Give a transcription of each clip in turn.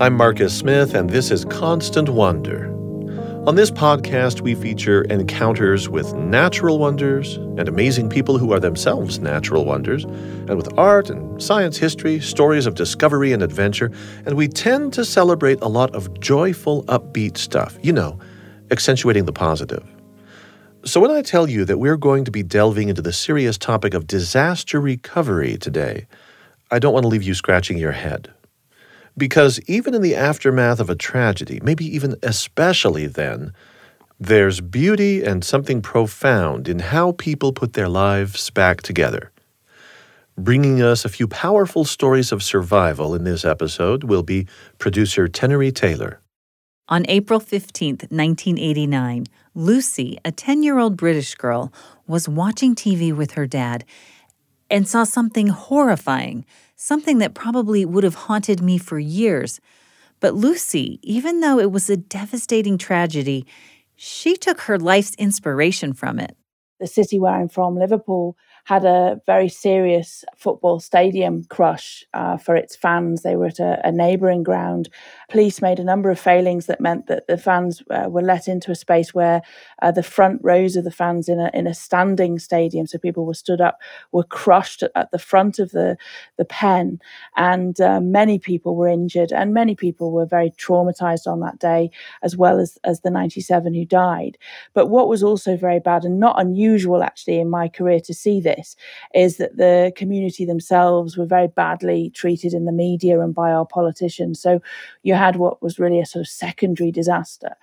I'm Marcus Smith, and this is Constant Wonder. On this podcast, we feature encounters with natural wonders and amazing people who are themselves natural wonders, and with art and science history, stories of discovery and adventure, and we tend to celebrate a lot of joyful, upbeat stuff, you know, accentuating the positive. So when I tell you that we're going to be delving into the serious topic of disaster recovery today, I don't want to leave you scratching your head. Because even in the aftermath of a tragedy, maybe even especially then, there's beauty and something profound in how people put their lives back together. Bringing us a few powerful stories of survival in this episode will be producer Tenery Taylor. On April 15, 1989, Lucy, a 10 year old British girl, was watching TV with her dad and saw something horrifying something that probably would have haunted me for years. But Lucy, even though it was a devastating tragedy, she took her life's inspiration from it. The city where I'm from, Liverpool, had a very serious football stadium crush uh, for its fans. They were at a, a neighbouring ground. Police made a number of failings that meant that the fans uh, were let into a space where uh, the front rows of the fans in a in a standing stadium, so people were stood up, were crushed at, the front of the the pen, and uh, many people were injured, and many people were very traumatised on that day, as well as as the 97 who died. But what was also very bad and not unusual actually in my career to see this this is that the community themselves were very badly treated in the media and by our politicians. So you had what was really a sort of secondary disaster.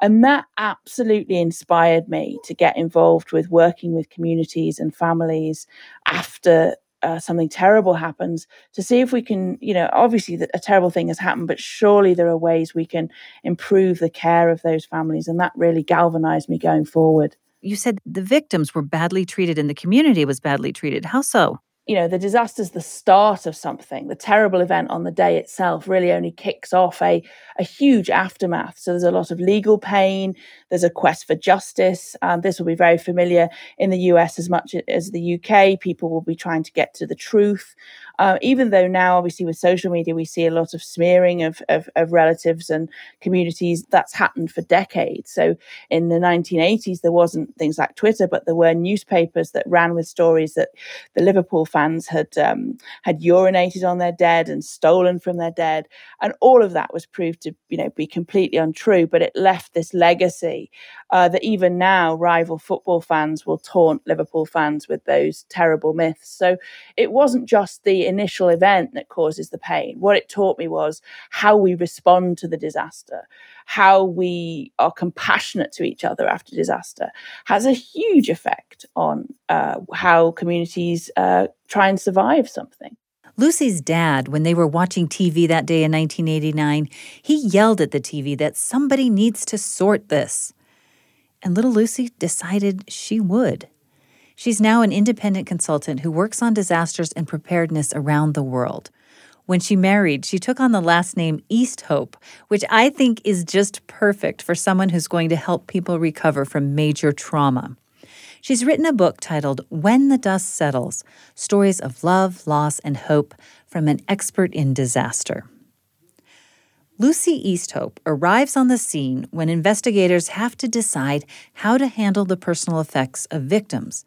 And that absolutely inspired me to get involved with working with communities and families after uh, something terrible happens to see if we can, you know, obviously that a terrible thing has happened, but surely there are ways we can improve the care of those families. And that really galvanized me going forward you said the victims were badly treated and the community was badly treated. How so? You know, the disaster is the start of something. The terrible event on the day itself really only kicks off a, a huge aftermath. So there's a lot of legal pain. There's a quest for justice. Um, this will be very familiar in the US as much as the UK. People will be trying to get to the truth. Uh, even though now, obviously, with social media, we see a lot of smearing of, of, of relatives and communities. That's happened for decades. So in the 1980s, there wasn't things like Twitter, but there were newspapers that ran with stories that the Liverpool fans had um, had urinated on their dead and stolen from their dead, and all of that was proved to you know be completely untrue. But it left this legacy uh, that even now rival football fans will taunt Liverpool fans with those terrible myths. So it wasn't just the initial event that causes the pain. What it taught me was how we respond to the disaster, how we are compassionate to each other after disaster has a huge effect on uh, how communities uh, try and survive something. Lucy's dad, when they were watching TV that day in 1989, he yelled at the TV that somebody needs to sort this. And little Lucy decided she would. She's now an independent consultant who works on disasters and preparedness around the world. When she married, she took on the last name Easthope, which I think is just perfect for someone who's going to help people recover from major trauma. She's written a book titled When the Dust Settles Stories of Love, Loss, and Hope from an Expert in Disaster. Lucy Easthope arrives on the scene when investigators have to decide how to handle the personal effects of victims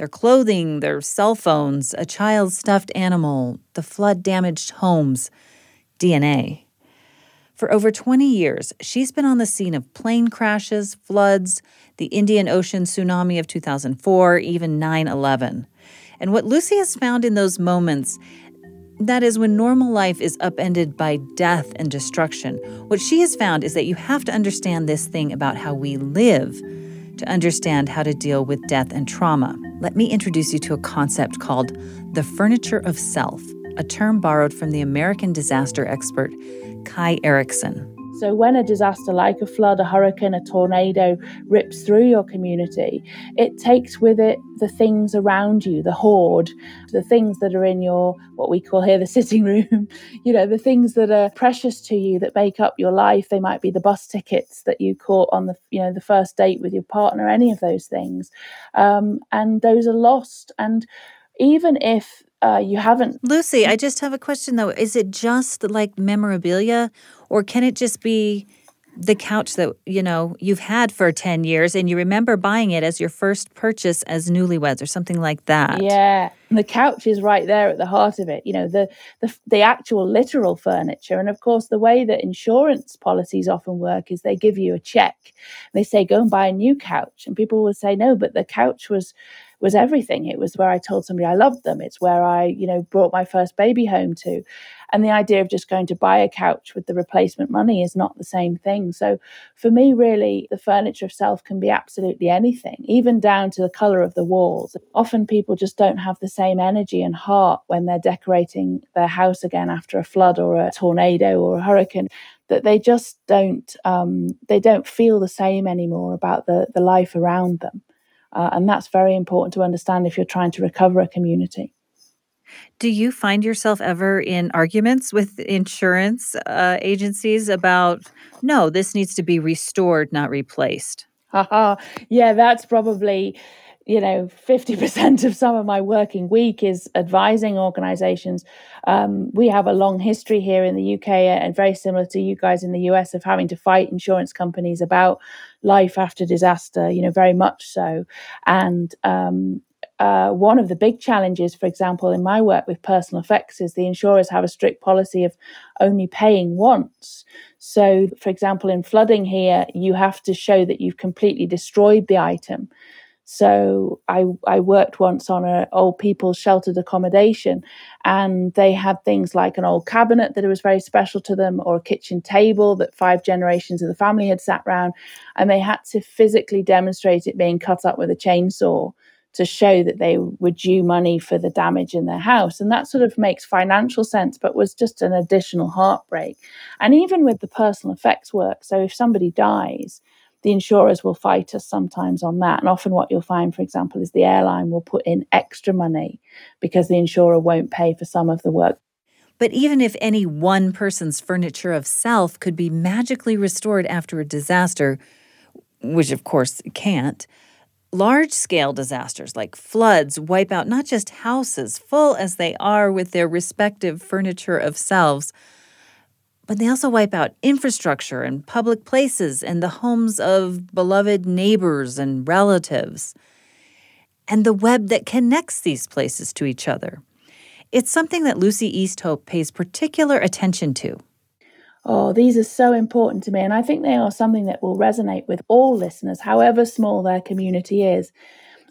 their clothing, their cell phones, a child's stuffed animal, the flood damaged homes, DNA. For over 20 years, she's been on the scene of plane crashes, floods, the Indian Ocean tsunami of 2004, even 9 11. And what Lucy has found in those moments that is, when normal life is upended by death and destruction, what she has found is that you have to understand this thing about how we live to understand how to deal with death and trauma. Let me introduce you to a concept called the furniture of self, a term borrowed from the American disaster expert Kai Erikson. So, when a disaster like a flood, a hurricane, a tornado rips through your community, it takes with it the things around you, the hoard, the things that are in your, what we call here the sitting room, you know, the things that are precious to you that make up your life. They might be the bus tickets that you caught on the, you know, the first date with your partner, any of those things. Um, and those are lost. And even if uh, you haven't. Lucy, I just have a question though. Is it just like memorabilia, Or can it just be the couch that you know you've had for 10 years and you remember buying it as your first purchase as newlyweds or something like that yeah the couch is right there at the heart of it you know the, the the actual literal furniture and of course the way that insurance policies often work is they give you a check they say go and buy a new couch and people will say no but the couch was was everything. It was where I told somebody I loved them. It's where I, you know, brought my first baby home to. And the idea of just going to buy a couch with the replacement money is not the same thing. So for me, really, the furniture itself can be absolutely anything, even down to the color of the walls. Often people just don't have the same energy and heart when they're decorating their house again after a flood or a tornado or a hurricane that they just don't um, they don't feel the same anymore about the the life around them uh, and that's very important to understand if you're trying to recover a community. Do you find yourself ever in arguments with insurance uh, agencies about, no, this needs to be restored, not replaced? yeah, that's probably you know 50% of some of my working week is advising organizations um, we have a long history here in the uk and very similar to you guys in the us of having to fight insurance companies about life after disaster you know very much so and um, uh, one of the big challenges, for example, in my work with personal effects, is the insurers have a strict policy of only paying once. So, for example, in flooding here, you have to show that you've completely destroyed the item. So I I worked once on an old people's sheltered accommodation, and they had things like an old cabinet that was very special to them, or a kitchen table that five generations of the family had sat round, and they had to physically demonstrate it being cut up with a chainsaw to show that they were due money for the damage in their house. And that sort of makes financial sense, but was just an additional heartbreak. And even with the personal effects work, so if somebody dies, the insurers will fight us sometimes on that. And often, what you'll find, for example, is the airline will put in extra money because the insurer won't pay for some of the work. But even if any one person's furniture of self could be magically restored after a disaster, which of course it can't, large scale disasters like floods wipe out not just houses, full as they are with their respective furniture of selves but they also wipe out infrastructure and public places and the homes of beloved neighbors and relatives, and the web that connects these places to each other. It's something that Lucy Easthope pays particular attention to. Oh, these are so important to me, and I think they are something that will resonate with all listeners, however small their community is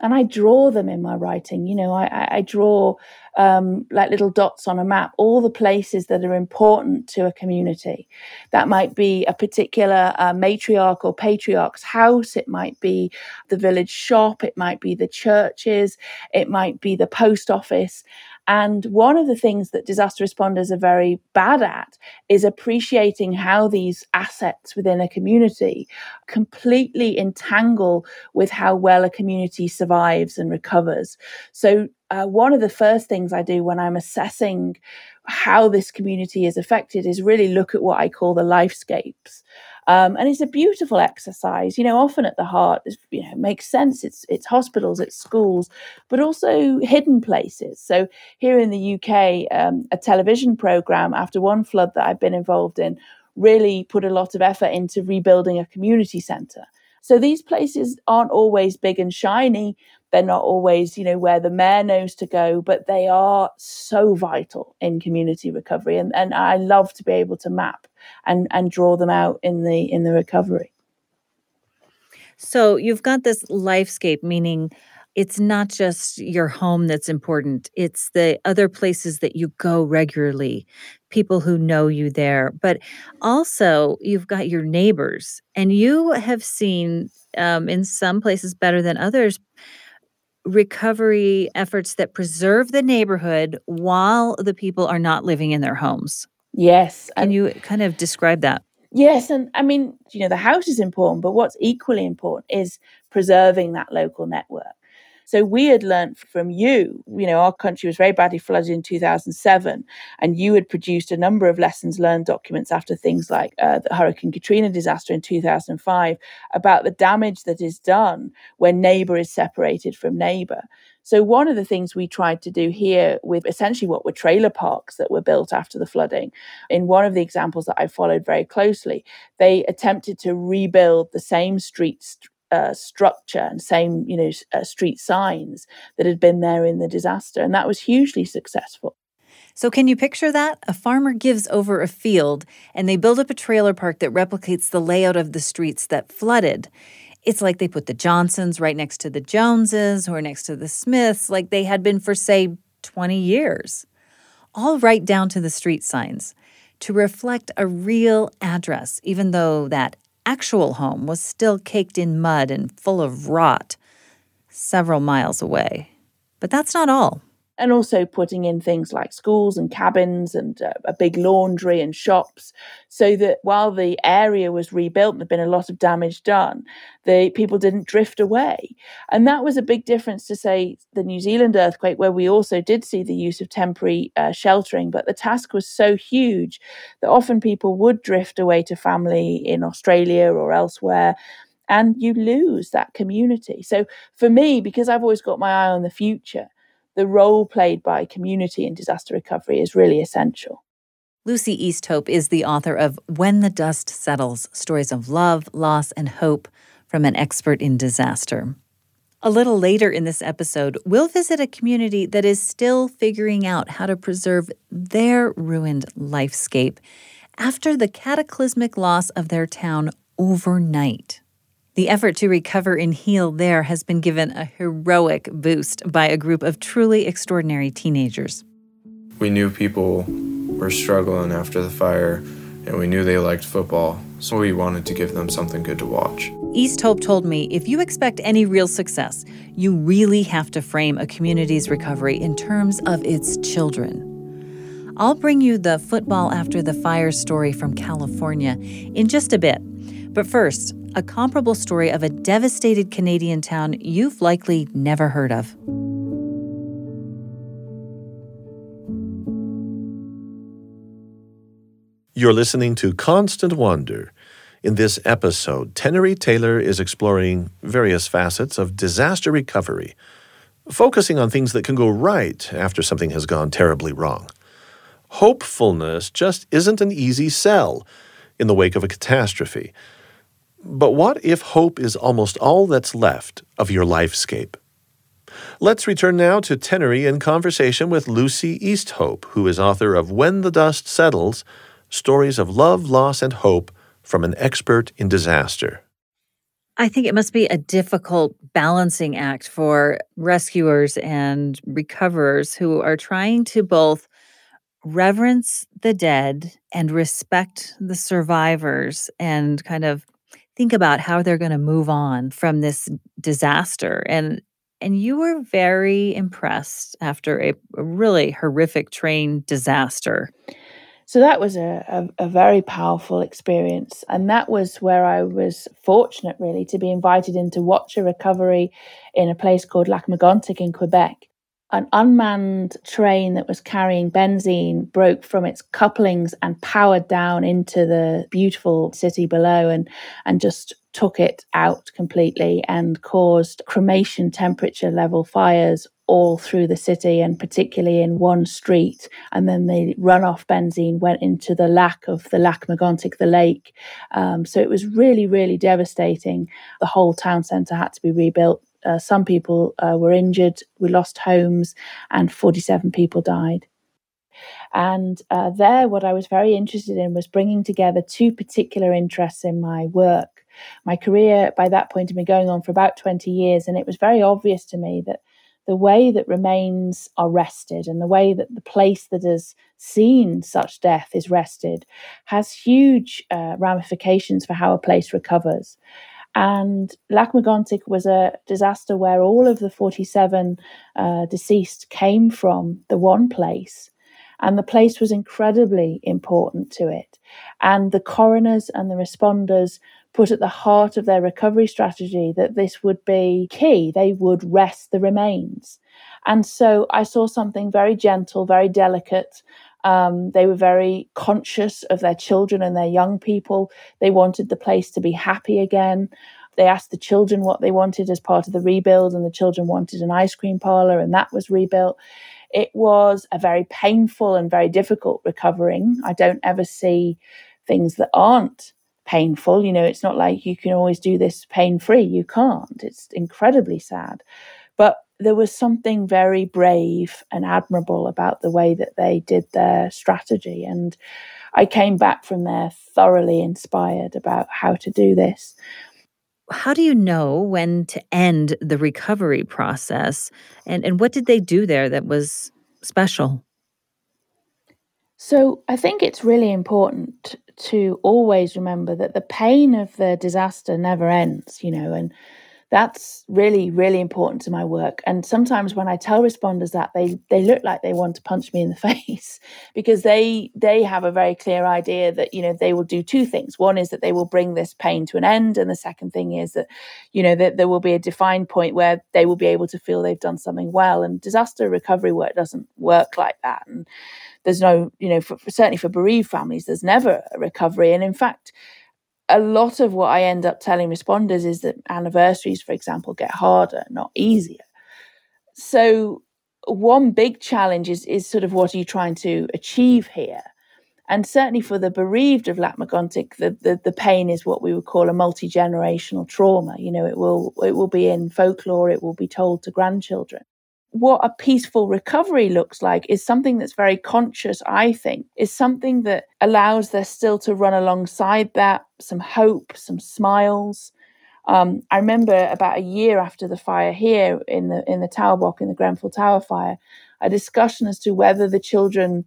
and I draw them in my writing. You know, I, I draw um, like little dots on a map, all the places that are important to a community. That might be a particular uh, matriarch or patriarch's house, it might be the village shop, it might be the churches, it might be the post office. And one of the things that disaster responders are very bad at is appreciating how these assets within a community completely entangle with how well a community survives and recovers. So, uh, one of the first things I do when I'm assessing how this community is affected is really look at what I call the lifescapes. Um, and it's a beautiful exercise. You know, often at the heart, you know, makes sense. It's it's hospitals, it's schools, but also hidden places. So here in the UK, um, a television program after one flood that I've been involved in really put a lot of effort into rebuilding a community centre. So these places aren't always big and shiny. They're not always, you know, where the mayor knows to go, but they are so vital in community recovery. And, and I love to be able to map and, and draw them out in the in the recovery. So you've got this lifescape, meaning it's not just your home that's important, it's the other places that you go regularly, people who know you there. But also, you've got your neighbors, and you have seen um, in some places better than others recovery efforts that preserve the neighborhood while the people are not living in their homes. Yes. Can you kind of describe that? Yes, and I mean, you know, the house is important, but what's equally important is preserving that local network. So we had learned from you, you know, our country was very badly flooded in 2007, and you had produced a number of lessons learned documents after things like uh, the Hurricane Katrina disaster in 2005 about the damage that is done when neighbor is separated from neighbor. So, one of the things we tried to do here with essentially what were trailer parks that were built after the flooding, in one of the examples that I followed very closely, they attempted to rebuild the same streets. Uh, structure and same, you know, uh, street signs that had been there in the disaster, and that was hugely successful. So, can you picture that? A farmer gives over a field and they build up a trailer park that replicates the layout of the streets that flooded. It's like they put the Johnsons right next to the Joneses or next to the Smiths, like they had been for, say, 20 years. All right down to the street signs to reflect a real address, even though that actual home was still caked in mud and full of rot several miles away. But that's not all and also putting in things like schools and cabins and uh, a big laundry and shops so that while the area was rebuilt there'd been a lot of damage done the people didn't drift away and that was a big difference to say the new zealand earthquake where we also did see the use of temporary uh, sheltering but the task was so huge that often people would drift away to family in australia or elsewhere and you lose that community. So for me, because I've always got my eye on the future, the role played by community in disaster recovery is really essential. Lucy Easthope is the author of When the Dust Settles Stories of Love, Loss, and Hope from an Expert in Disaster. A little later in this episode, we'll visit a community that is still figuring out how to preserve their ruined lifescape after the cataclysmic loss of their town overnight. The effort to recover and heal there has been given a heroic boost by a group of truly extraordinary teenagers. We knew people were struggling after the fire, and we knew they liked football, so we wanted to give them something good to watch. Easthope told me if you expect any real success, you really have to frame a community's recovery in terms of its children. I'll bring you the football after the fire story from California in just a bit. But first, a comparable story of a devastated Canadian town you've likely never heard of. You're listening to Constant Wonder. In this episode, Tenery Taylor is exploring various facets of disaster recovery, focusing on things that can go right after something has gone terribly wrong. Hopefulness just isn't an easy sell in the wake of a catastrophe. But what if hope is almost all that's left of your lifescape? Let's return now to Tenery in conversation with Lucy Easthope, who is author of When the Dust Settles Stories of Love, Loss, and Hope from an Expert in Disaster. I think it must be a difficult balancing act for rescuers and recoverers who are trying to both reverence the dead and respect the survivors and kind of think about how they're going to move on from this disaster and and you were very impressed after a, a really horrific train disaster so that was a, a, a, very powerful experience. And that was where I was fortunate, really, to be invited in to watch a recovery in a place called Lac-Megantic in Quebec an unmanned train that was carrying benzene broke from its couplings and powered down into the beautiful city below and, and just took it out completely and caused cremation temperature level fires all through the city and particularly in one street. And then the runoff benzene went into the lack of the Lac-Megantic, the lake. Um, so it was really, really devastating. The whole town centre had to be rebuilt uh, some people uh, were injured, we lost homes, and 47 people died. And uh, there, what I was very interested in was bringing together two particular interests in my work. My career by that point had been going on for about 20 years, and it was very obvious to me that the way that remains are rested and the way that the place that has seen such death is rested has huge uh, ramifications for how a place recovers. And Lac-Megantic was a disaster where all of the 47 uh, deceased came from the one place. And the place was incredibly important to it. And the coroners and the responders put at the heart of their recovery strategy that this would be key. They would rest the remains. And so I saw something very gentle, very delicate. Um, they were very conscious of their children and their young people. They wanted the place to be happy again. They asked the children what they wanted as part of the rebuild, and the children wanted an ice cream parlor, and that was rebuilt. It was a very painful and very difficult recovering. I don't ever see things that aren't painful. You know, it's not like you can always do this pain free. You can't. It's incredibly sad. But there was something very brave and admirable about the way that they did their strategy. And I came back from there thoroughly inspired about how to do this. How do you know when to end the recovery process? And, and what did they do there that was special? So I think it's really important to always remember that the pain of the disaster never ends, you know, and that's really really important to my work. And sometimes when i tell responders that they they look like they want to punch me in the face because they they have a very clear idea that you know they will do two things. One is that they will bring this pain to an end and the second thing is that you know that there will be a defined point where they will be able to feel they've done something well. And disaster recovery work doesn't work like that. And there's no you know for, certainly for bereaved families there's never a recovery. And in fact a lot of what I end up telling responders is that anniversaries, for example, get harder, not easier. So, one big challenge is, is sort of what are you trying to achieve here? And certainly for the bereaved of Lac-Megantic, the, the, the pain is what we would call a multi generational trauma. You know, it will it will be in folklore, it will be told to grandchildren what a peaceful recovery looks like is something that's very conscious, I think, is something that allows there still to run alongside that some hope, some smiles. Um, I remember about a year after the fire here in the in the tower block in the Grenfell Tower fire, a discussion as to whether the children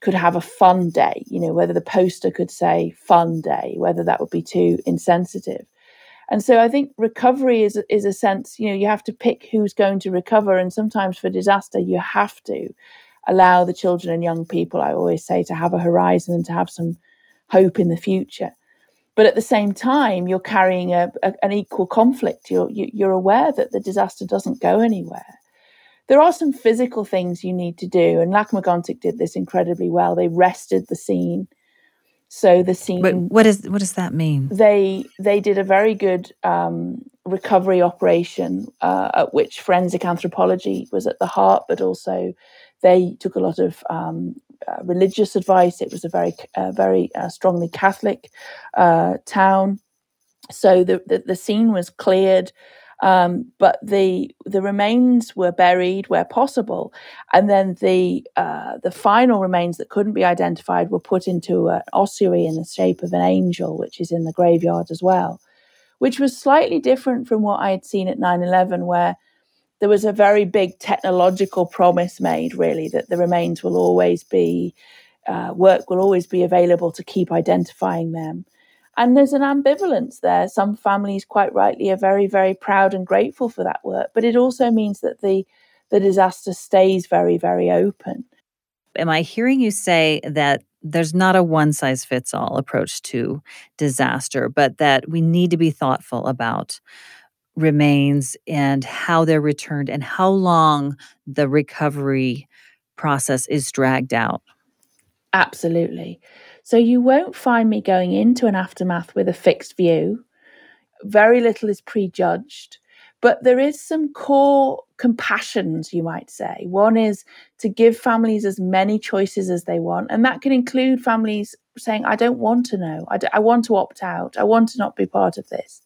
could have a fun day, you know, whether the poster could say fun day, whether that would be too insensitive. And so I think recovery is is a sense, you know, you have to pick who's going to recover. And sometimes for disaster, you have to allow the children and young people, I always say, to have a horizon and to have some hope in the future. But at the same time, you're carrying a, a, an equal conflict. You're, you, are you are aware that the disaster doesn't go anywhere. There are some physical things you need to do, and Lac-Megantic did this incredibly well. They rested the scene so the scene. But what is what does that mean? They they did a very good um, recovery operation uh, at which forensic anthropology was at the heart, but also they took a lot of um, uh, religious advice. It was a very uh, very uh, strongly Catholic uh, town, so the, the the scene was cleared. Um, but the the remains were buried where possible, and then the uh, the final remains that couldn't be identified were put into an ossuary in the shape of an angel, which is in the graveyard as well, which was slightly different from what I had seen at 9/11, where there was a very big technological promise made, really, that the remains will always be uh, work will always be available to keep identifying them. And there's an ambivalence there. Some families, quite rightly, are very, very proud and grateful for that work, but it also means that the the disaster stays very, very open. Am I hearing you say that there's not a one size fits all approach to disaster, but that we need to be thoughtful about remains and how they're returned and how long the recovery process is dragged out? Absolutely. So you won't find me going into an aftermath with a fixed view. Very little is prejudged, but there is some core compassions, you might say. One is to give families as many choices as they want, and that can include families saying, I don't want to know, I, d- I want to opt out, I want to not be part of this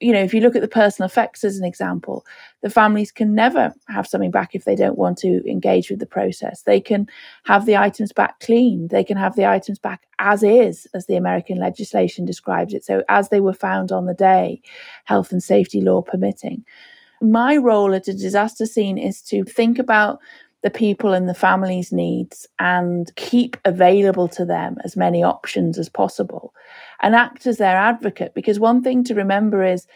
you know, if you look at the personal effects as an example, the families can never have something back if they don't want to engage with the process. They can have the items back clean. They can have the items back as is, as the American legislation describes it. So, as they were found on the day, health and safety law permitting. My role at a disaster scene is to think about the people and the families' needs and keep available to them as many options as possible and act as their advocate. Because one thing to remember is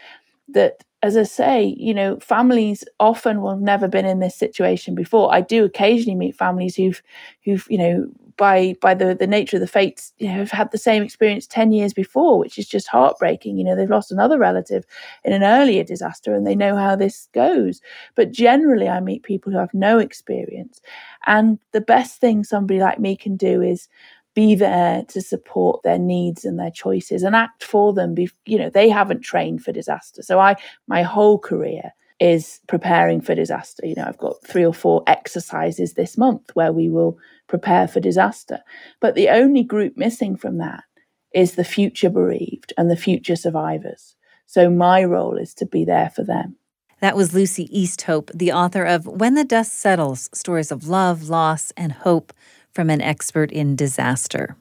that as I say, you know, families often will never been in this situation before. I do occasionally meet families who've, who've, you know, by by the the nature of the fates, you know, have had the same experience ten years before, which is just heartbreaking. You know, they've lost another relative in an earlier disaster, and they know how this goes. But generally, I meet people who have no experience, and the best thing somebody like me can do is be there to support their needs and their choices and act for them be, you know they haven't trained for disaster so i my whole career is preparing for disaster. You know i've got three or four exercises this month where we will prepare for disaster. But the only group missing from that is the future bereaved and the future survivors. So my role is to be there for them. That was Lucy Easthope, the author of When the Dust Settles Stories of Love, Loss, and Hope from an expert in disaster.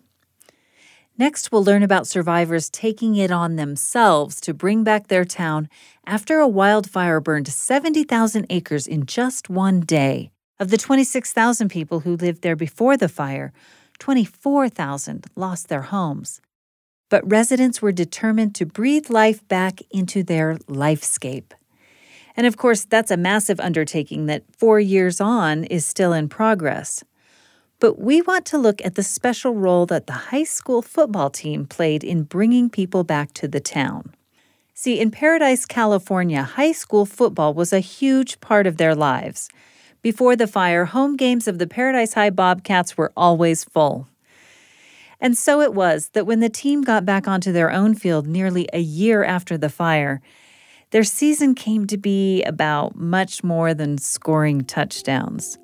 Next, we'll learn about survivors taking it on themselves to bring back their town after a wildfire burned 70,000 acres in just one day. Of the 26,000 people who lived there before the fire, 24,000 lost their homes. But residents were determined to breathe life back into their lifescape. And of course, that's a massive undertaking that four years on is still in progress but we want to look at the special role that the high school football team played in bringing people back to the town. See, in Paradise, California, high school football was a huge part of their lives. Before the fire, home games of the Paradise High Bobcats were always full. And so it was that when the team got back onto their own field nearly a year after the fire, their season came to be about much more than scoring touchdowns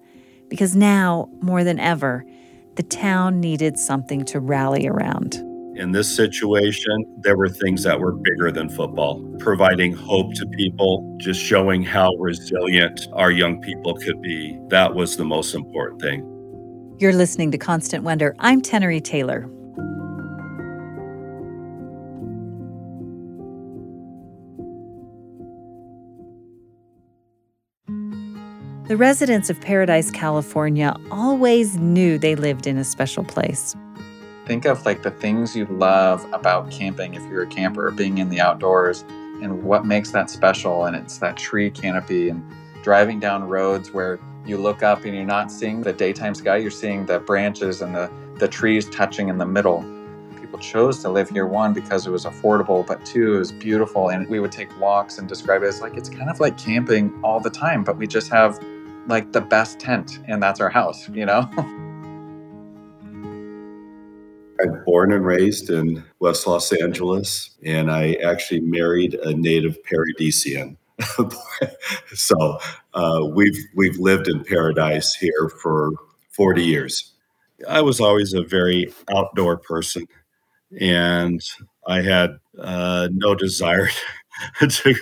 because now, more than ever, the town needed something to rally around. In this situation, there were things that were bigger than football, providing hope to people, just showing how resilient our young people could be. That was the most important thing. You're listening to Constant Wonder. I'm Tenery Taylor. The residents of Paradise, California always knew they lived in a special place. Think of like the things you love about camping if you're a camper, being in the outdoors, and what makes that special. And it's that tree canopy and driving down roads where you look up and you're not seeing the daytime sky, you're seeing the branches and the, the trees touching in the middle. People chose to live here, one, because it was affordable, but two, it was beautiful. And we would take walks and describe it as like it's kind of like camping all the time, but we just have like the best tent and that's our house, you know? I'm born and raised in West Los Angeles, and I actually married a native Paradisian. so uh, we've we've lived in paradise here for 40 years. I was always a very outdoor person, and I had uh, no desire to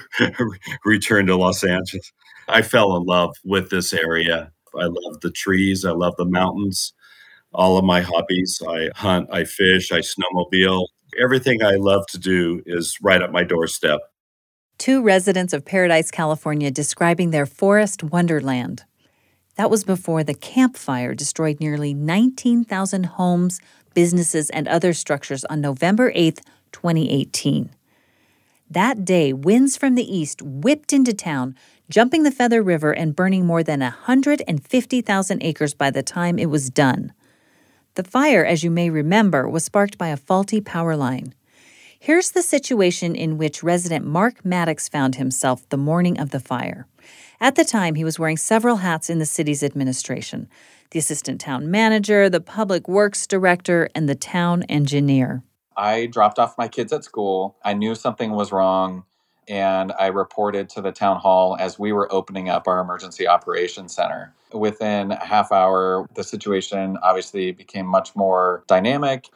return to Los Angeles. I fell in love with this area. I love the trees, I love the mountains. All of my hobbies I hunt, I fish, I snowmobile. Everything I love to do is right at my doorstep. Two residents of Paradise, California, describing their forest wonderland. That was before the Camp Fire destroyed nearly 19,000 homes, businesses, and other structures on November 8, 2018. That day, winds from the east whipped into town, jumping the Feather River and burning more than 150,000 acres by the time it was done. The fire, as you may remember, was sparked by a faulty power line. Here's the situation in which resident Marc Mattox found himself the morning of the fire. At the time, he was wearing several hats in the city's administration the assistant town manager, the public works director, and the town engineer. I dropped off my kids at school. I knew something was wrong and I reported to the town hall as we were opening up our emergency operations center. Within a half hour, the situation obviously became much more dynamic.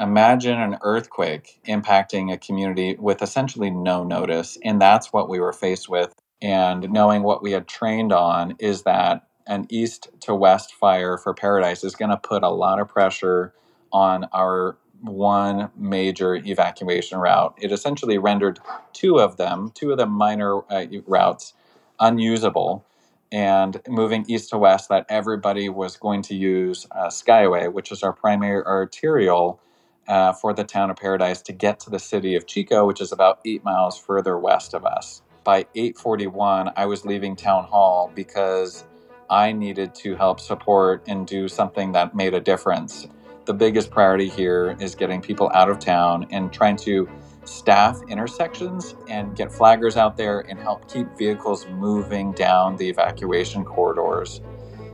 Imagine an earthquake impacting a community with essentially no notice. And that's what we were faced with. And knowing what we had trained on is that an east to west fire for Paradise is going to put a lot of pressure on our one major evacuation route. It essentially rendered two of them, two of the minor uh, routes, unusable. And moving east to west, that everybody was going to use uh, Skyway, which is our primary arterial uh, for the town of Paradise to get to the city of Chico, which is about eight miles further west of us. by 8:41 I was leaving town hall because I needed to help support and do something that made a difference. The biggest priority here is getting people out of town and trying to staff intersections and get flaggers out there and help keep vehicles moving down the evacuation corridors.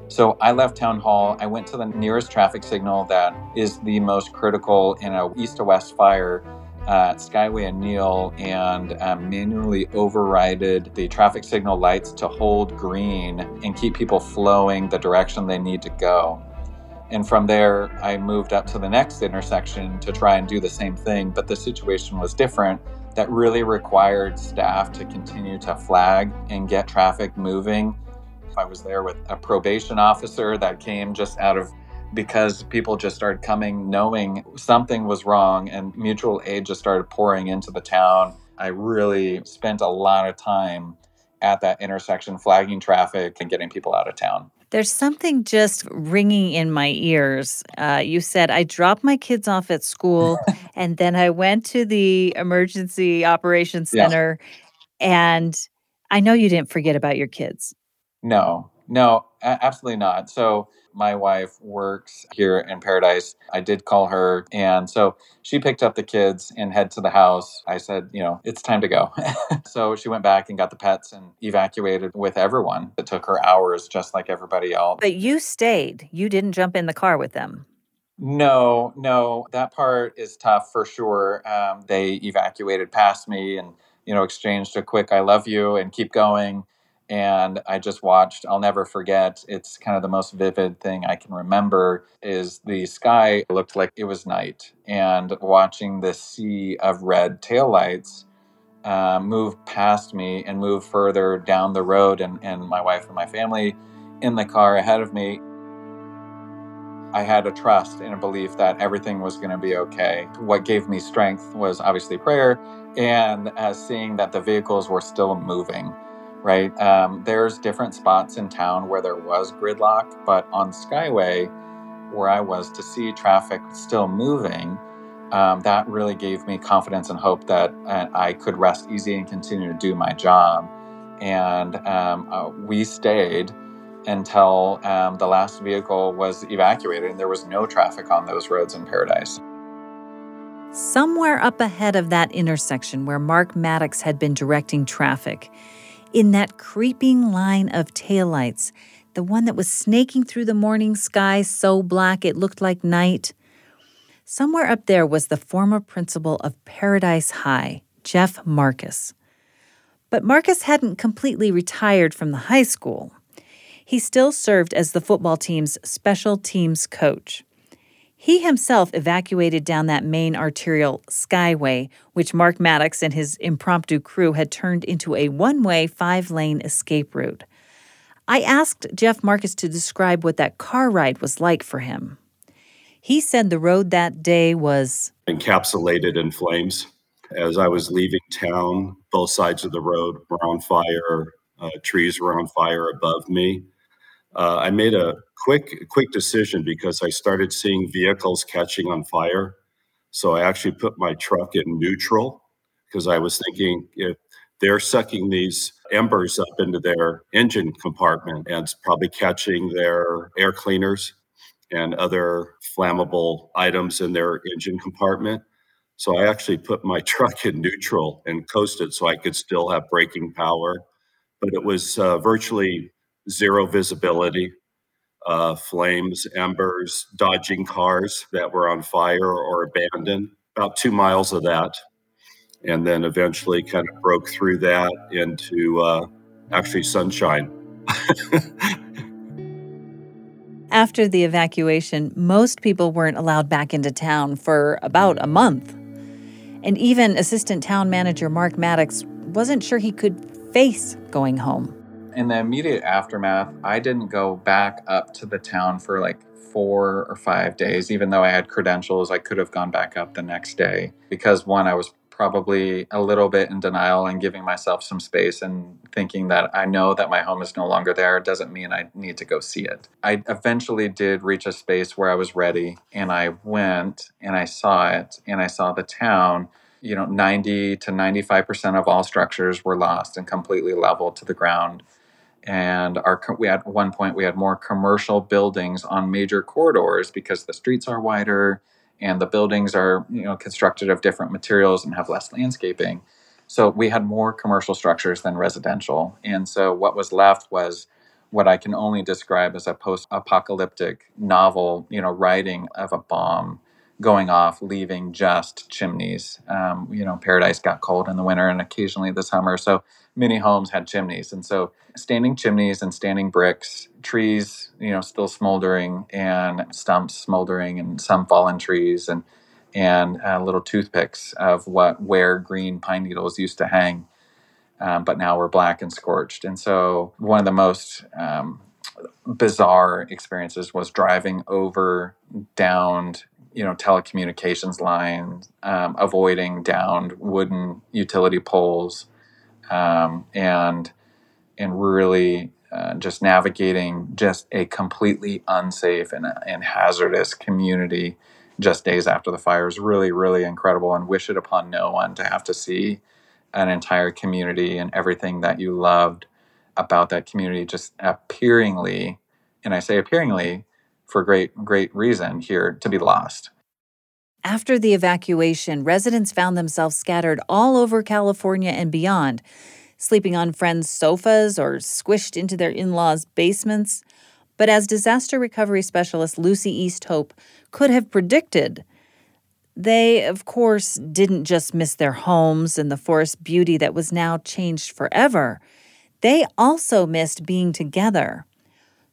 So I left town hall. I went to the nearest traffic signal that is the most critical in a east to west fire at Skyway and Neal and um, manually overrided the traffic signal lights to hold green and keep people flowing the direction they need to go. And from there, I moved up to the next intersection to try and do the same thing, but the situation was different. That really required staff to continue to flag and get traffic moving. I was there with a probation officer that came just out of because people just started coming knowing something was wrong and mutual aid just started pouring into the town. I really spent a lot of time at that intersection flagging traffic and getting people out of town. There's something just ringing in my ears. Uh, you said, I dropped my kids off at school and then I went to the emergency operations Yeah. center. And I know you didn't forget about your kids. No, no, absolutely not. So my wife works here in Paradise. I did call her, and so she picked up the kids and head to the house. I said, you know, it's time to go. so she went back and got the pets and evacuated with everyone. It took her hours, just like everybody else. But you stayed. You didn't jump in the car with them. No, no, that part is tough for sure. Um, they evacuated past me and, you know, exchanged a quick I love you and keep going. And I just watched, I'll never forget. It's kind of the most vivid thing I can remember is the sky looked like it was night. And watching this sea of red taillights uh, move past me and move further down the road, and, and my wife and my family in the car ahead of me, I had a trust and a belief that everything was going to be okay. What gave me strength was obviously prayer and uh, seeing that the vehicles were still moving, right? Um, there's different spots in town where there was gridlock, but on Skyway, where I was, to see traffic still moving, um, that really gave me confidence and hope that uh, I could rest easy and continue to do my job. And um, uh, we stayed until um, the last vehicle was evacuated and there was no traffic on those roads in Paradise. Somewhere up ahead of that intersection where Marc Mattox had been directing traffic, in that creeping line of taillights, the one that was snaking through the morning sky so black it looked like night, somewhere up there was the former principal of Paradise High, Jeff Marcus. But Marcus hadn't completely retired from the high school. He still served as the football team's special teams coach. He himself evacuated down that main arterial skyway, which Marc Mattox and his impromptu crew had turned into a one way, five lane escape route. I asked Jeff Marcus to describe what that car ride was like for him. He said the road that day was encapsulated in flames. As I was leaving town, both sides of the road were on fire, uh, trees were on fire above me. Uh, I made a quick, quick decision because I started seeing vehicles catching on fire. So I actually put my truck in neutral because I was thinking if they're sucking these embers up into their engine compartment and it's probably catching their air cleaners and other flammable items in their engine compartment. So I actually put my truck in neutral and coasted so I could still have braking power. But it was uh, virtually zero visibility, uh, flames, embers, dodging cars that were on fire or abandoned, about two miles of that. And then eventually kind of broke through that into uh, actually sunshine. After the evacuation, most people weren't allowed back into town for about a month. And even Assistant Town Manager Marc Mattox wasn't sure he could face going home. In the immediate aftermath, I didn't go back up to the town for like four or five days, even though I had credentials. I could have gone back up the next day because one, I was probably a little bit in denial and giving myself some space and thinking that I know that my home is no longer there doesn't mean I need to go see it. I eventually did reach a space where I was ready and I went and I saw it and I saw the town you know 90 to 95% of all structures were lost and completely leveled to the ground and our we at one point we had more commercial buildings on major corridors because the streets are wider and the buildings are you know constructed of different materials and have less landscaping. So we had more commercial structures than residential. And so what was left was what i can only describe as a post-apocalyptic novel you know writing of a bomb going off leaving just chimneys. Um, you know paradise got cold in the winter and occasionally the summer so many homes had chimneys. And so standing chimneys and standing bricks trees you know still smoldering and stumps smoldering and some fallen trees and and uh, little toothpicks of what where green pine needles used to hang um, but now we're black and scorched. And so one of the most um, bizarre experiences was driving over downed you know telecommunications lines um, avoiding downed wooden utility poles um, and and really uh, just navigating just a completely unsafe and, and hazardous community just days after the fire is really really incredible and wish it upon no one to have to see an entire community and everything that you loved about that community just appearingly and i say appearingly for great great reason here to be lost after the evacuation residents found themselves scattered all over california and beyond sleeping on friends' sofas or squished into their in laws' basements. But as disaster recovery specialist Lucy Easthope could have predicted, they, of course, didn't just miss their homes and the forest beauty that was now changed forever. They also missed being together.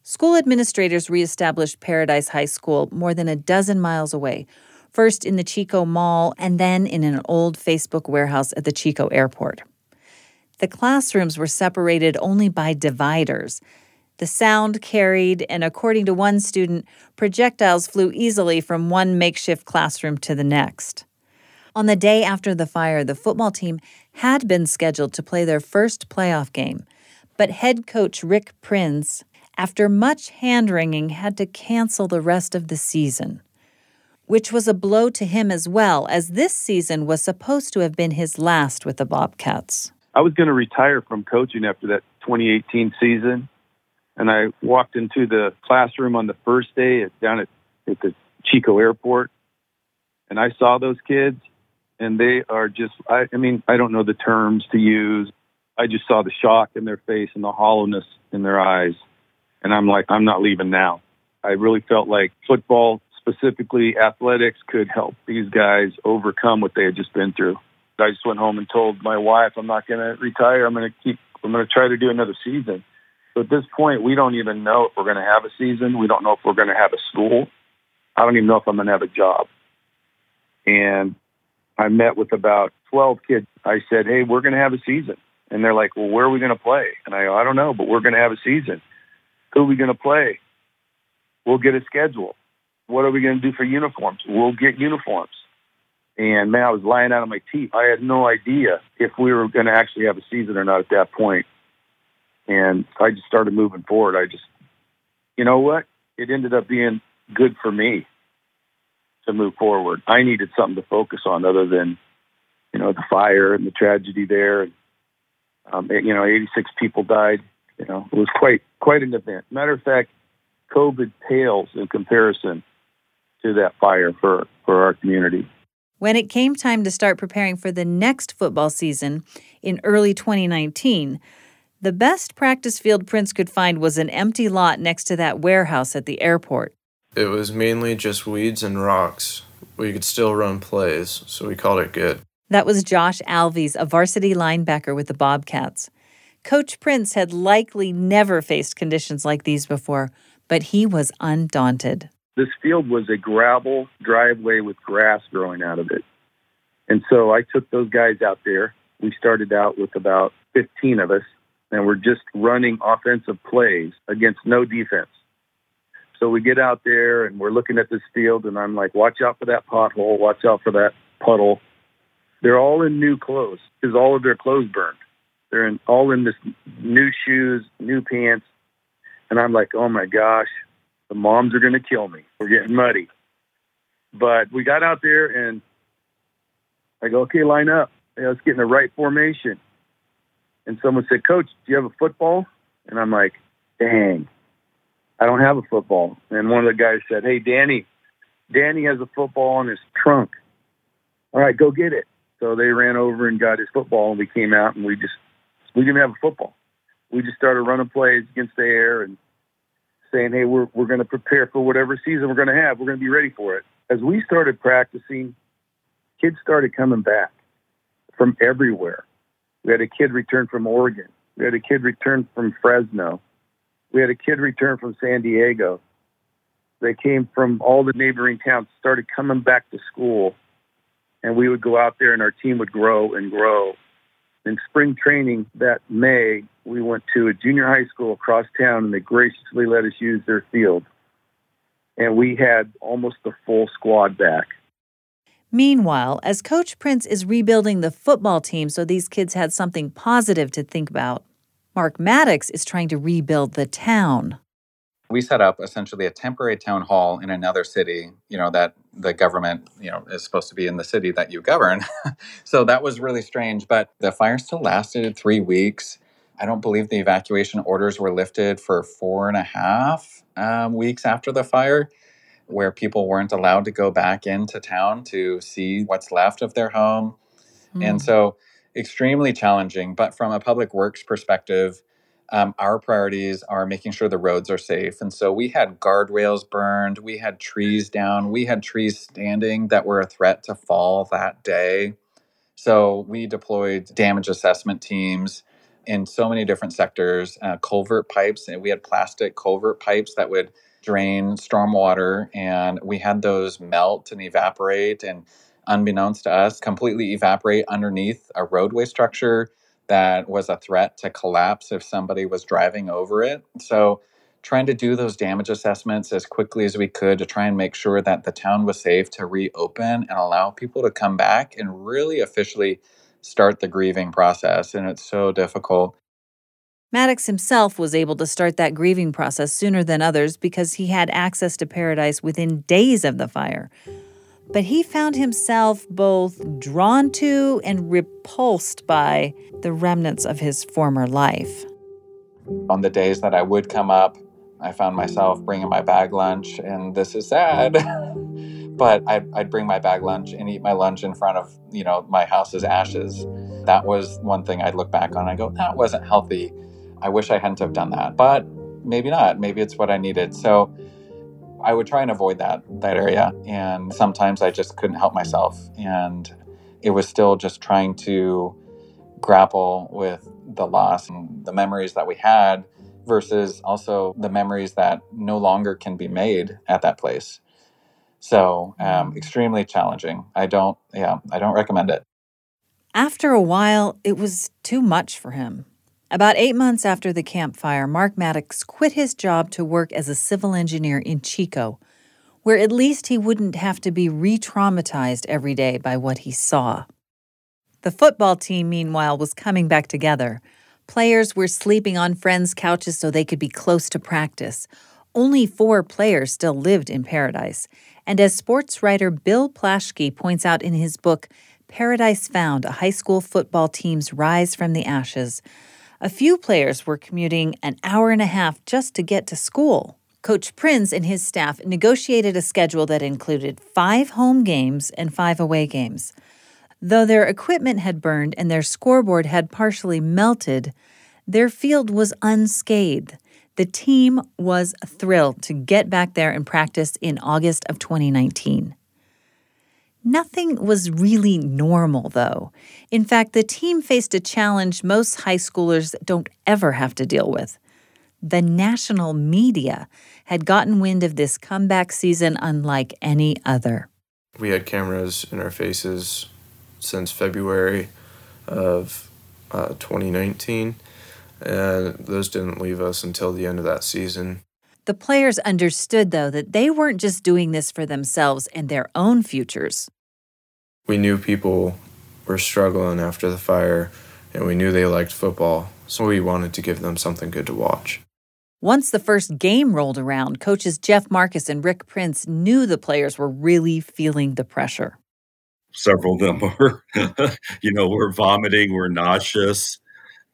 School administrators reestablished Paradise High School more than a dozen miles away, first in the Chico Mall and then in an old Facebook warehouse at the Chico Airport. The classrooms were separated only by dividers. The sound carried, and according to one student, projectiles flew easily from one makeshift classroom to the next. On the day after the fire, the football team had been scheduled to play their first playoff game, but head coach Rick Prince, after much hand wringing, had to cancel the rest of the season, which was a blow to him as well, as this season was supposed to have been his last with the Bobcats. I was going to retire from coaching after that 2018 season. And I walked into the classroom on the first day at, down at, at the Chico airport. And I saw those kids, and they are just, I, I mean, I don't know the terms to use. I just saw the shock in their face and the hollowness in their eyes. And I'm like, I'm not leaving now. I really felt like football, specifically athletics, could help these guys overcome what they had just been through. I just went home and told my wife I'm not going to retire. I'm going to keep. I'm going to try to do another season. So at this point, we don't even know if we're going to have a season. We don't know if we're going to have a school. I don't even know if I'm going to have a job. And I met with about 12 kids. I said, "Hey, we're going to have a season." And they're like, "Well, where are we going to play?" And I go, "I don't know, but we're going to have a season. Who are we going to play? We'll get a schedule. What are we going to do for uniforms? We'll get uniforms." And man, I was lying out of my teeth. I had no idea if we were going to actually have a season or not at that point. And I just started moving forward. I just, you know what? It ended up being good for me to move forward. I needed something to focus on other than, you know, the fire and the tragedy there. And, um, you know, 86 people died. You know, it was quite quite an event. Matter of fact, COVID pales in comparison to that fire for for our community. When it came time to start preparing for the next football season in early 2019, the best practice field Prince could find was an empty lot next to that warehouse at the airport. It was mainly just weeds and rocks. We could still run plays, so we called it good. That was Josh Alves, a varsity linebacker with the Bobcats. Coach Prince had likely never faced conditions like these before, but he was undaunted. This field was a gravel driveway with grass growing out of it. And so I took those guys out there. We started out with about 15 of us, and we're just running offensive plays against no defense. So we get out there and we're looking at this field, and I'm like, watch out for that pothole, watch out for that puddle. They're all in new clothes because all of their clothes burned. They're in, all in this new shoes, new pants. And I'm like, oh my gosh, the moms are going to kill me. We're getting muddy. But we got out there and I go, okay, line up. You let's get in the right formation. And someone said, Coach, do you have a football? And I'm like, dang, I don't have a football. And one of the guys said, hey, Danny, Danny has a football in his trunk. All right, go get it. So they ran over and got his football, and we came out and we just we didn't have a football. We just started running plays against the air and saying, "Hey, we're we're going to prepare for whatever season we're going to have. We're going to be ready for it." As we started practicing, kids started coming back from everywhere. We had a kid return from Oregon. We had a kid return from Fresno. We had a kid return from San Diego. They came from all the neighboring towns, started coming back to school, and we would go out there and our team would grow and grow. In spring training that May, we went to a junior high school across town and they graciously let us use their field. And we had almost the full squad back. Meanwhile, as Coach Prince is rebuilding the football team so these kids had something positive to think about, Marc Mattox is trying to rebuild the town. We set up essentially a temporary town hall in another city, you know, that the government, you know, is supposed to be in the city that you govern. so that was really strange. But the fire still lasted three weeks. I don't believe the evacuation orders were lifted for four and a half um, weeks after the fire, where people weren't allowed to go back into town to see what's left of their home. Mm. And so, extremely challenging. But from a public works perspective, um, our priorities are making sure the roads are safe. And so we had guardrails burned, we had trees down, we had trees standing that were a threat to fall that day. So we deployed damage assessment teams in so many different sectors, uh, culvert pipes, and we had plastic culvert pipes that would drain stormwater, and we had those melt and evaporate, and unbeknownst to us, completely evaporate underneath a roadway structure that was a threat to collapse if somebody was driving over it. So, trying to do those damage assessments as quickly as we could to try and make sure that the town was safe to reopen and allow people to come back and really officially start the grieving process. And it's so difficult. Mattox himself was able to start that grieving process sooner than others because he had access to paradise within days of the fire. But he found himself both drawn to and repulsed by the remnants of his former life. On the days that I would come up, I found myself bringing my bag lunch, and this is sad. but I'd, I'd, bring my bag lunch and eat my lunch in front of you know my house's ashes. That was one thing i'd look back on i go that wasn't healthy. I wish i hadn't have done that. But maybe not. Maybe it's what i needed. So i would try and avoid that that area and sometimes i just couldn't help myself and it was still just trying to grapple with the loss and the memories that we had versus also the memories that no longer can be made at that place so um, extremely challenging. I don't, yeah, I don't recommend it. After a while, it was too much for him. About eight months after the campfire, Marc Mattox quit his job to work as a civil engineer in Chico, where at least he wouldn't have to be re traumatized every day by what he saw. The football team, meanwhile, was coming back together. Players were sleeping on friends' couches so they could be close to practice. Only four players still lived in Paradise, and as sports writer Bill Plaschke points out in his book, Paradise Found A High School Football Team's Rise from the Ashes, a few players were commuting an hour and a half just to get to school. Coach Prince and his staff negotiated a schedule that included five home games and five away games. Though their equipment had burned and their scoreboard had partially melted, their field was unscathed. The team was thrilled to get back there and practice in August of 2019. Nothing was really normal, though. In fact, the team faced a challenge most high schoolers don't ever have to deal with. The national media had gotten wind of this comeback season unlike any other. We had cameras in our faces since February of uh, 2019 and those didn't leave us until the end of that season. The players understood, though, that they weren't just doing this for themselves and their own futures. We knew people were struggling after the fire, and we knew they liked football, so we wanted to give them something good to watch. Once the first game rolled around, coaches Jeff Marcus and Rick Prince knew the players were really feeling the pressure. several of them were, you know, we're vomiting, we're nauseous.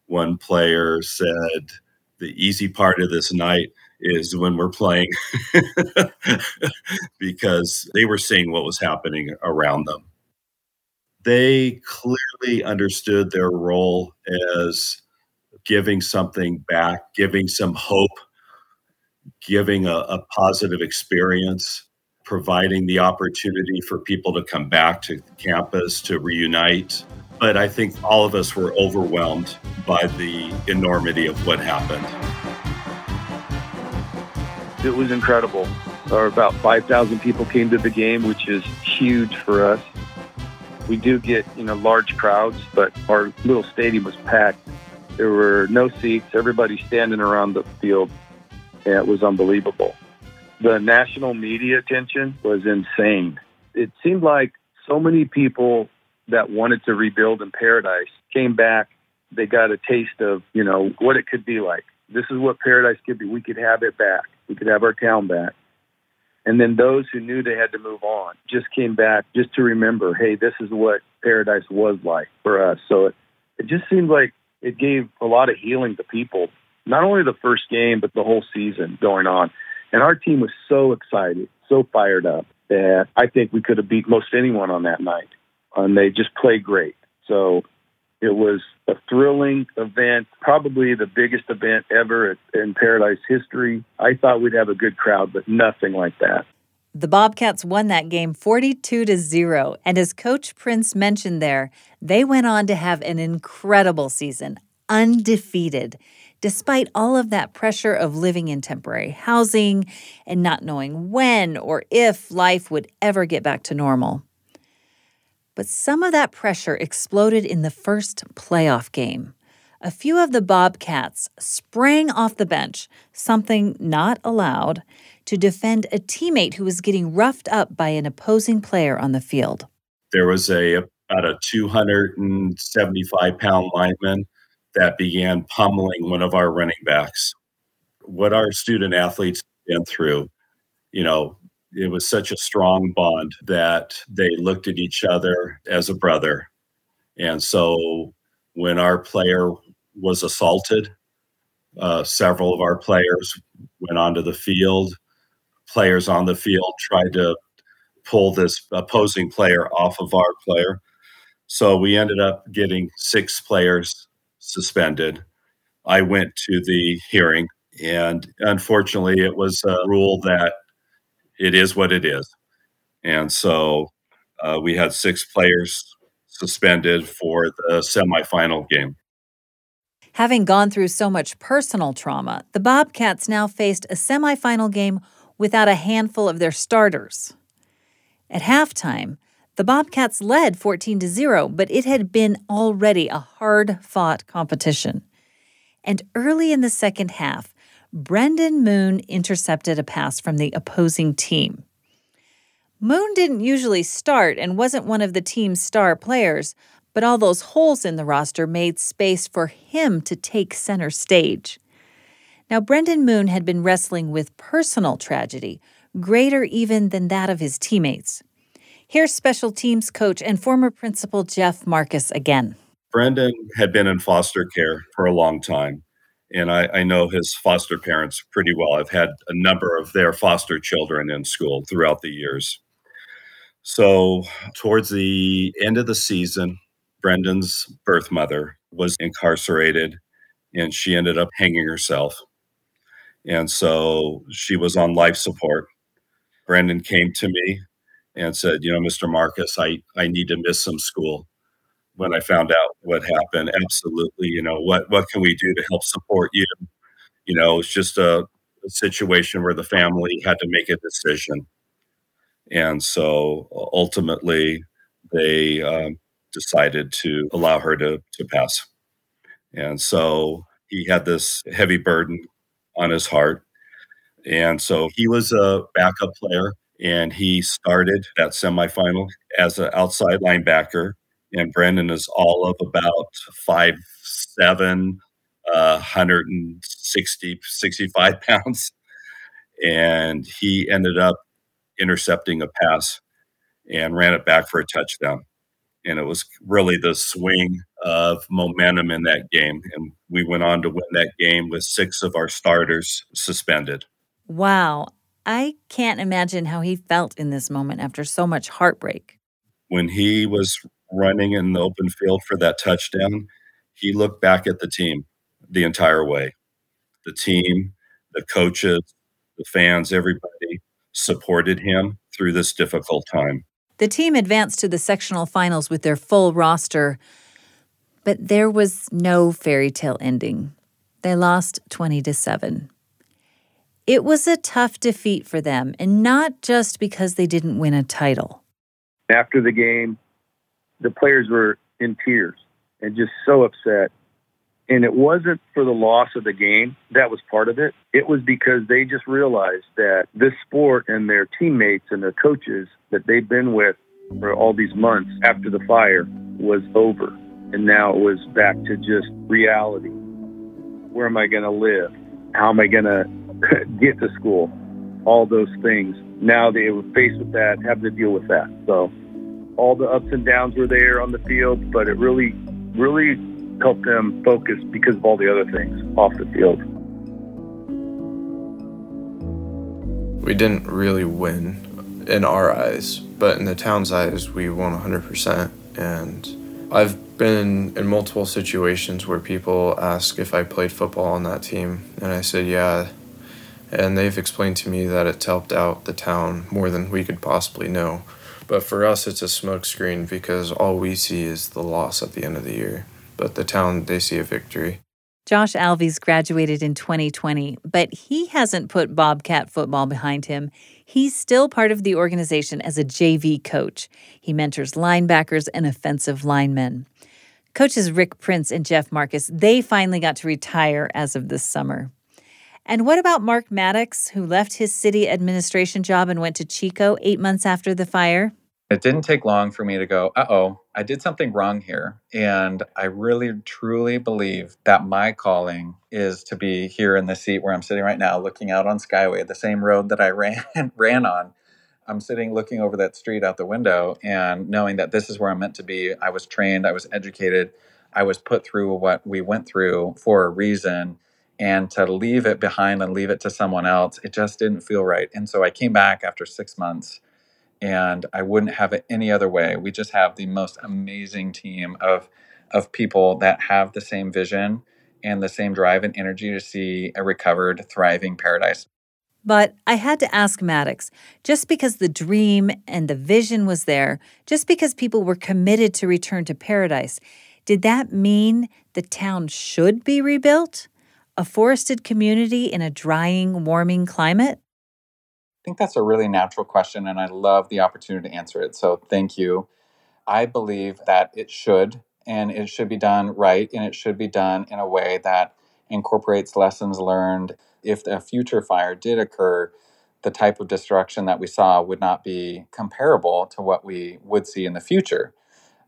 One player said, the easy part of this night is when we're playing because they were seeing what was happening around them. They clearly understood their role as giving something back, giving some hope, giving a, a positive experience, providing the opportunity for people to come back to campus to reunite. But I think all of us were overwhelmed by the enormity of what happened. It was incredible. About 5,000 people came to the game, which is huge for us. We do get, you know, large crowds, but our little stadium was packed. There were no seats, everybody standing around the field. And it was unbelievable. The national media attention was insane. It seemed like so many people that wanted to rebuild in paradise came back. They got a taste of, you know, what it could be like. This is what paradise could be. We could have it back. We could have our town back. And then those who knew they had to move on just came back just to remember, hey, this is what paradise was like for us. So it, it just seemed like it gave a lot of healing to people, not only the first game, but the whole season going on. And our team was so excited, so fired up that I think we could have beat most anyone on that night. And they just played great. So it was a thrilling event, probably the biggest event ever in Paradise history. I thought we'd have a good crowd, but nothing like that. The Bobcats won that game 42 to 0, and as coach Prince mentioned there, they went on to have an incredible season, undefeated. Despite all of that pressure of living in temporary housing and not knowing when or if life would ever get back to normal. But some of that pressure exploded in the first playoff game. A few of the Bobcats sprang off the bench, something not allowed, to defend a teammate who was getting roughed up by an opposing player on the field. There was a about a 275 pound lineman that began pummeling one of our running backs. What our student athletes been through, you know, it was such a strong bond that they looked at each other as a brother. And so when our player was assaulted, uh, several of our players went onto the field. Players on the field tried to pull this opposing player off of our player. So we ended up getting six players suspended. I went to the hearing, and unfortunately, it was a rule that it is what it is. And so uh, we had six players suspended for the semifinal game. Having gone through so much personal trauma, the Bobcats now faced a semifinal game without a handful of their starters. At halftime, the Bobcats led 14 to 0, but it had been already a hard fought competition. And early in the second half, Brendan Moon intercepted a pass from the opposing team. Moon didn't usually start and wasn't one of the team's star players, but all those holes in the roster made space for him to take center stage. Now, Brendan Moon had been wrestling with personal tragedy, greater even than that of his teammates. Here's special teams coach and former principal Jeff Marcus again. Brendan had been in foster care for a long time and I, I, know his foster parents pretty well. I've had a number of their foster children in school throughout the years. So, towards the end of the season, Brendan's birth mother was incarcerated and she ended up hanging herself. And so she was on life support. Brendan came to me and said, You know, Mr. Marcus, I, I need to miss some school when I found out what happened. Absolutely, you know what what can we do to help support you? You know, it's just a, a situation where the family had to make a decision, and so ultimately they um, decided to allow her to to pass. And so he had this heavy burden on his heart, and so he was a backup player, and he started that semifinal as an outside linebacker and Brendan is all of about five seven, uh, 160, 65 pounds. And he ended up intercepting a pass and ran it back for a touchdown. And it was really the swing of momentum in that game. And we went on to win that game with six of our starters suspended. Wow. I can't imagine how he felt in this moment after so much heartbreak. When he was running in the open field for that touchdown, he looked back at the team the entire way. The team, the coaches, the fans, everybody supported him through this difficult time. The team advanced to the sectional finals with their full roster, but there was no fairy tale ending. They lost 20 to 7. It was a tough defeat for them, and not just because they didn't win a title. After the game, the players were in tears and just so upset. And it wasn't for the loss of the game, that was part of it. It was because they just realized that this sport and their teammates and their coaches that they've been with for all these months after the fire was over. And now it was back to just reality. Where am I going to live? How am I going to get to school? All those things. Now they were faced with that, have to deal with that. So all the ups and downs were there on the field, but it really, really helped them focus because of all the other things off the field. We didn't really win in our eyes, but in the town's eyes, we won 100%. And I've been in multiple situations where people ask if I played football on that team, and I said, yeah. And they've explained to me that it's helped out the town more than we could possibly know. But for us, it's a smokescreen because all we see is the loss at the end of the year. But the town, they see a victory. Josh Alves graduated in 2020, but he hasn't put Bobcat football behind him. He's still part of the organization as a JV coach. He mentors linebackers and offensive linemen. Coaches Rick Prince and Jeff Marcus, they finally got to retire as of this summer. And what about Marc Mattox, who left his city administration job and went to Chico eight months after the fire? It didn't take long for me to go, uh oh, I did something wrong here. And I really, truly believe that my calling is to be here in the seat where I'm sitting right now, looking out on Skyway, the same road that I ran, ran on. I'm sitting looking over that street out the window and knowing that this is where I'm meant to be. I was trained, I was educated, I was put through what we went through for a reason. And to leave it behind and leave it to someone else, it just didn't feel right. And so I came back after six months and I wouldn't have it any other way. We just have the most amazing team of of people that have the same vision and the same drive and energy to see a recovered, thriving paradise. But I had to ask Mattox just because the dream and the vision was there, just because people were committed to return to paradise, did that mean the town should be rebuilt? A forested community in a drying, warming climate? I think that's a really natural question, and I love the opportunity to answer it. So, thank you. I believe that it should, and it should be done right, and it should be done in a way that incorporates lessons learned. If a future fire did occur, the type of destruction that we saw would not be comparable to what we would see in the future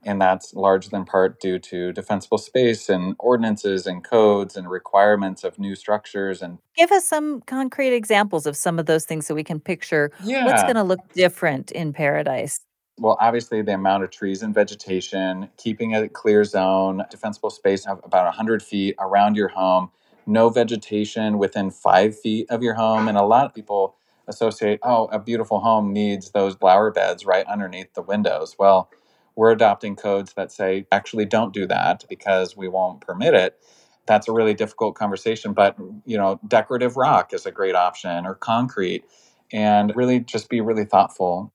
and that's largely in part due to defensible space and ordinances and codes and requirements of new structures and give us some concrete examples of some of those things so we can picture yeah. what's going to look different in paradise well obviously the amount of trees and vegetation keeping a clear zone defensible space of about 100 feet around your home no vegetation within five feet of your home and a lot of people associate oh a beautiful home needs those flower beds right underneath the windows well we're adopting codes that say actually don't do that because we won't permit it. That's a really difficult conversation but you know decorative rock is a great option or concrete and really just be really thoughtful.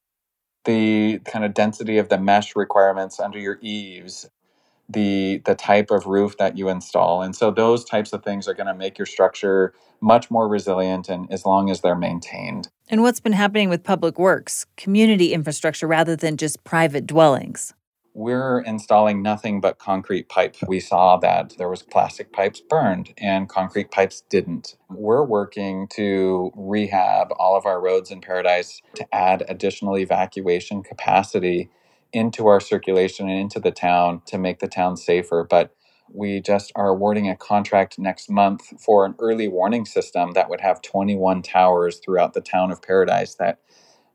The kind of density of the mesh requirements under your eaves the the type of roof that you install and so those types of things are going to make your structure much more resilient and as long as they're maintained and what's been happening with public works community infrastructure rather than just private dwellings we're installing nothing but concrete pipe. We saw that there was plastic pipes burned and concrete pipes didn't. We're working to rehab all of our roads in Paradise to add additional evacuation capacity into our circulation and into the town to make the town safer. But we just are awarding a contract next month for an early warning system that would have 21 towers throughout the town of Paradise that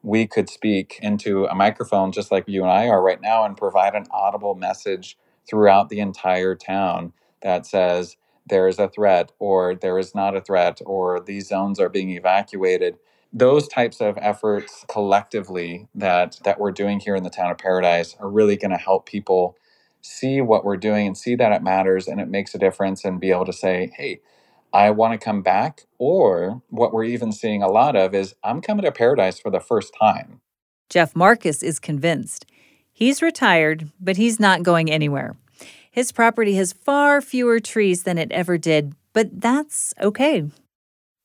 we could speak into a microphone just like you and I are right now and provide an audible message throughout the entire town that says there is a threat or there is not a threat or these zones are being evacuated those types of efforts collectively that that we're doing here in the town of paradise are really going to help people see what we're doing and see that it matters and it makes a difference and be able to say hey i want to come back or what we're even seeing a lot of is i'm coming to paradise for the first time. Jeff marcus is convinced. He's retired but he's not going anywhere. His property has far fewer trees than it ever did but that's okay.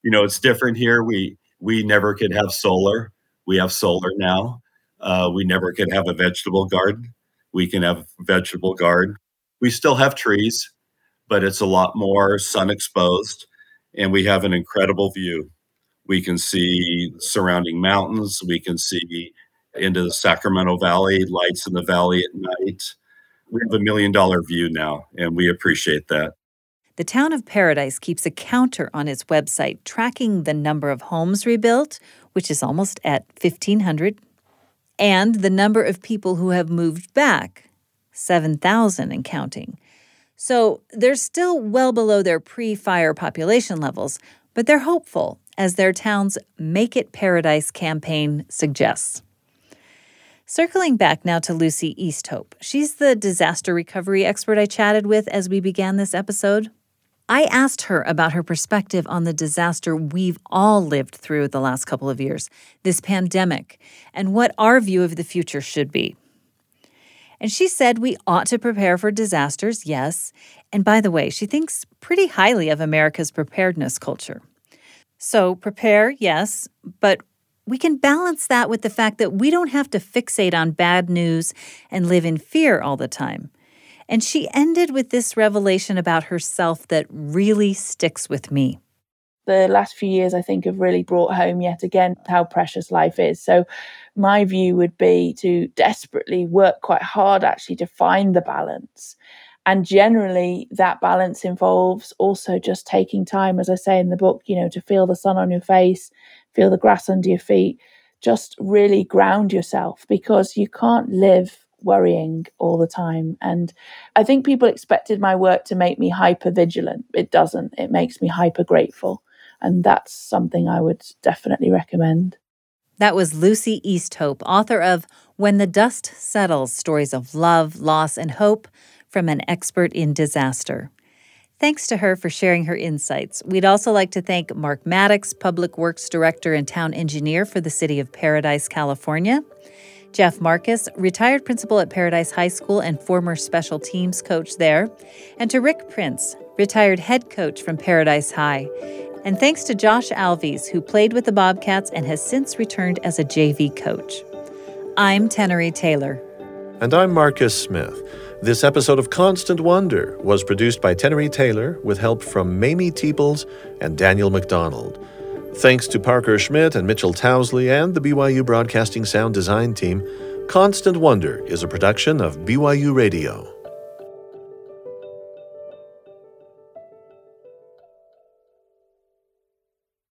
You know it's different here. We we never could have solar. We have solar now. Uh, we never could have a vegetable garden. We can have vegetable garden. We still have trees, but it's a lot more sun exposed, and we have an incredible view. We can see surrounding mountains. We can see into the Sacramento Valley, lights in the valley at night. We have a million dollar view now, and we appreciate that. The town of Paradise keeps a counter on its website tracking the number of homes rebuilt, which is almost at 1,500, and the number of people who have moved back, 7,000 and counting. So they're still well below their pre fire population levels, but they're hopeful, as their town's Make It Paradise campaign suggests. Circling back now to Lucy Easthope. She's the disaster recovery expert I chatted with as we began this episode. I asked her about her perspective on the disaster we've all lived through the last couple of years, this pandemic, and what our view of the future should be. And she said we ought to prepare for disasters, yes. And by the way, she thinks pretty highly of America's preparedness culture. So, prepare, yes, but we can balance that with the fact that we don't have to fixate on bad news and live in fear all the time. And she ended with this revelation about herself that really sticks with me. The last few years, I think, have really brought home yet again how precious life is. So, my view would be to desperately work quite hard actually to find the balance. And generally, that balance involves also just taking time, as I say in the book, you know, to feel the sun on your face, feel the grass under your feet, just really ground yourself because you can't live worrying all the time. And I think people expected my work to make me hyper vigilant. It doesn't, it makes me hyper grateful. And that's something I would definitely recommend. That was Lucy Easthope, author of When the Dust Settles Stories of Love, Loss, and Hope from an Expert in Disaster. Thanks to her for sharing her insights. We'd also like to thank Marc Mattox, Public Works Director and Town Engineer for the City of Paradise, California, Jeff Marcus, retired principal at Paradise High School and former special teams coach there, and to Rick Prince, retired head coach from Paradise High. And thanks to Josh Alves, who played with the Bobcats and has since returned as a JV coach. I'm Tenery Taylor. And I'm Marcus Smith. This episode of Constant Wonder was produced by Tenery Taylor with help from Mamie Teeples and Daniel McDonald. Thanks to Parker Schmidt and Mitchell Towsley and the BYU Broadcasting Sound Design Team, Constant Wonder is a production of BYU Radio.